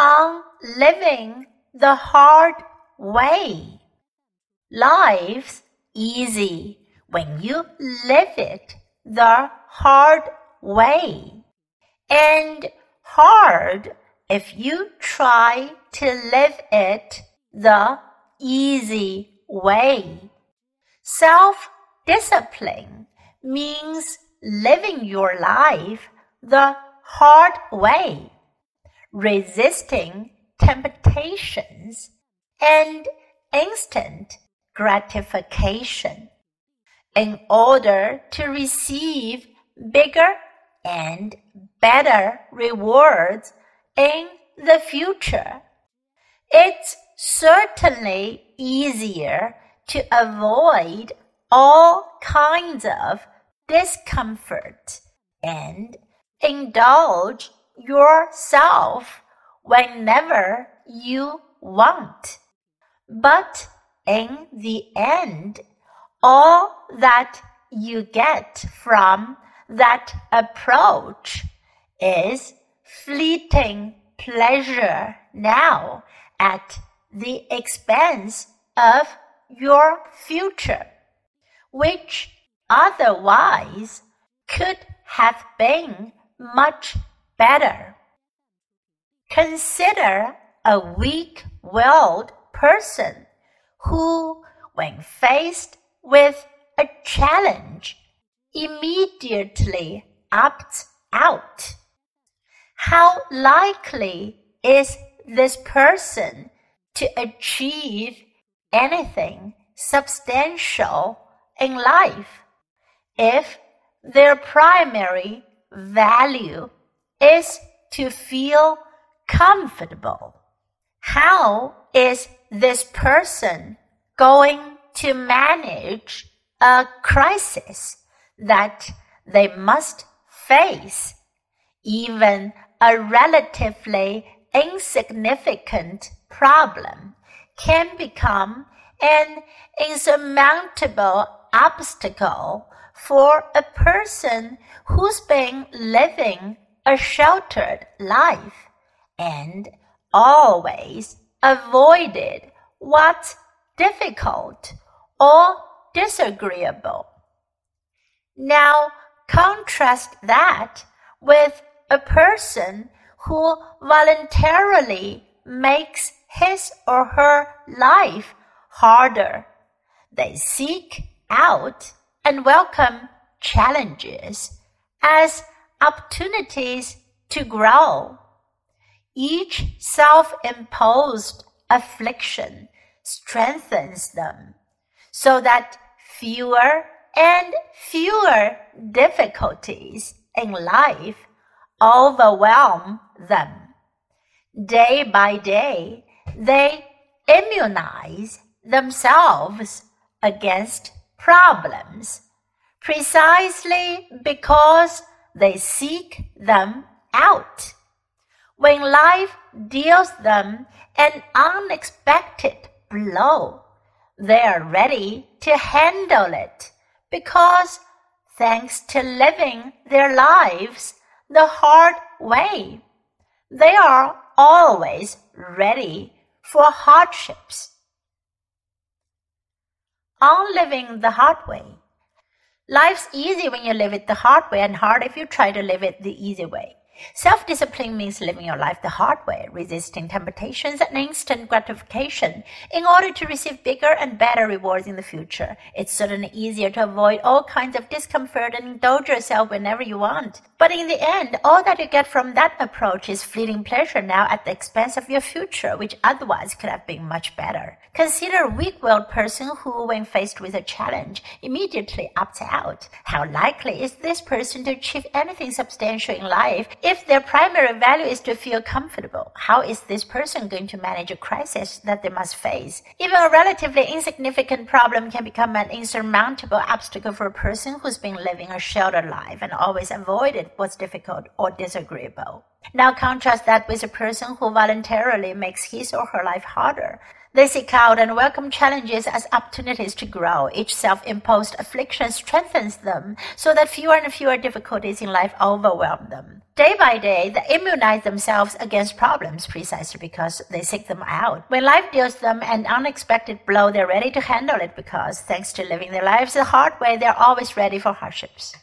on living the hard way. Life's easy when you live it the hard way, and hard if you try to live it the easy way. Self discipline means living your life the hard way, resisting temptations and instant gratification in order to receive bigger and better rewards in the future. It's certainly easier to avoid all kinds of discomfort and indulge yourself whenever you want. But in the end, all that you get from that approach is fleeting pleasure now at the expense of your future, which otherwise could have been much better. Consider a weak willed person who, when faced with a challenge, immediately opts out. How likely is this person to achieve anything substantial in life if their primary value is to feel comfortable? How is this person going to manage a crisis that they must face, even a relatively insignificant problem can become an insurmountable obstacle for a person who's been living a sheltered life and always avoided what's difficult or disagreeable. Now contrast that with a person who voluntarily makes his or her life harder. They seek out and welcome challenges as opportunities to grow. Each self imposed affliction strengthens them so that fewer and fewer difficulties in life overwhelm them. Day by day, they immunize themselves against problems precisely because they seek them out. When life deals them an unexpected blow, they are ready to handle it because thanks to living their lives the hard way, they are always ready for hardships. On living the hard way. Life's easy when you live it the hard way and hard if you try to live it the easy way. Self discipline means living your life the hard way, resisting temptations and instant gratification in order to receive bigger and better rewards in the future. It's certainly easier to avoid all kinds of discomfort and indulge yourself whenever you want. But in the end, all that you get from that approach is fleeting pleasure now at the expense of your future, which otherwise could have been much better. Consider a weak willed person who, when faced with a challenge, immediately opts out. How likely is this person to achieve anything substantial in life if their primary value is to feel comfortable? How is this person going to manage a crisis that they must face? Even a relatively insignificant problem can become an insurmountable obstacle for a person who's been living a sheltered life and always avoided what's difficult or disagreeable. Now contrast that with a person who voluntarily makes his or her life harder. They seek out and welcome challenges as opportunities to grow. Each self imposed affliction strengthens them so that fewer and fewer difficulties in life overwhelm them. Day by day, they immunize themselves against problems precisely because they seek them out. When life deals them an unexpected blow, they're ready to handle it because, thanks to living their lives the hard way, they're always ready for hardships.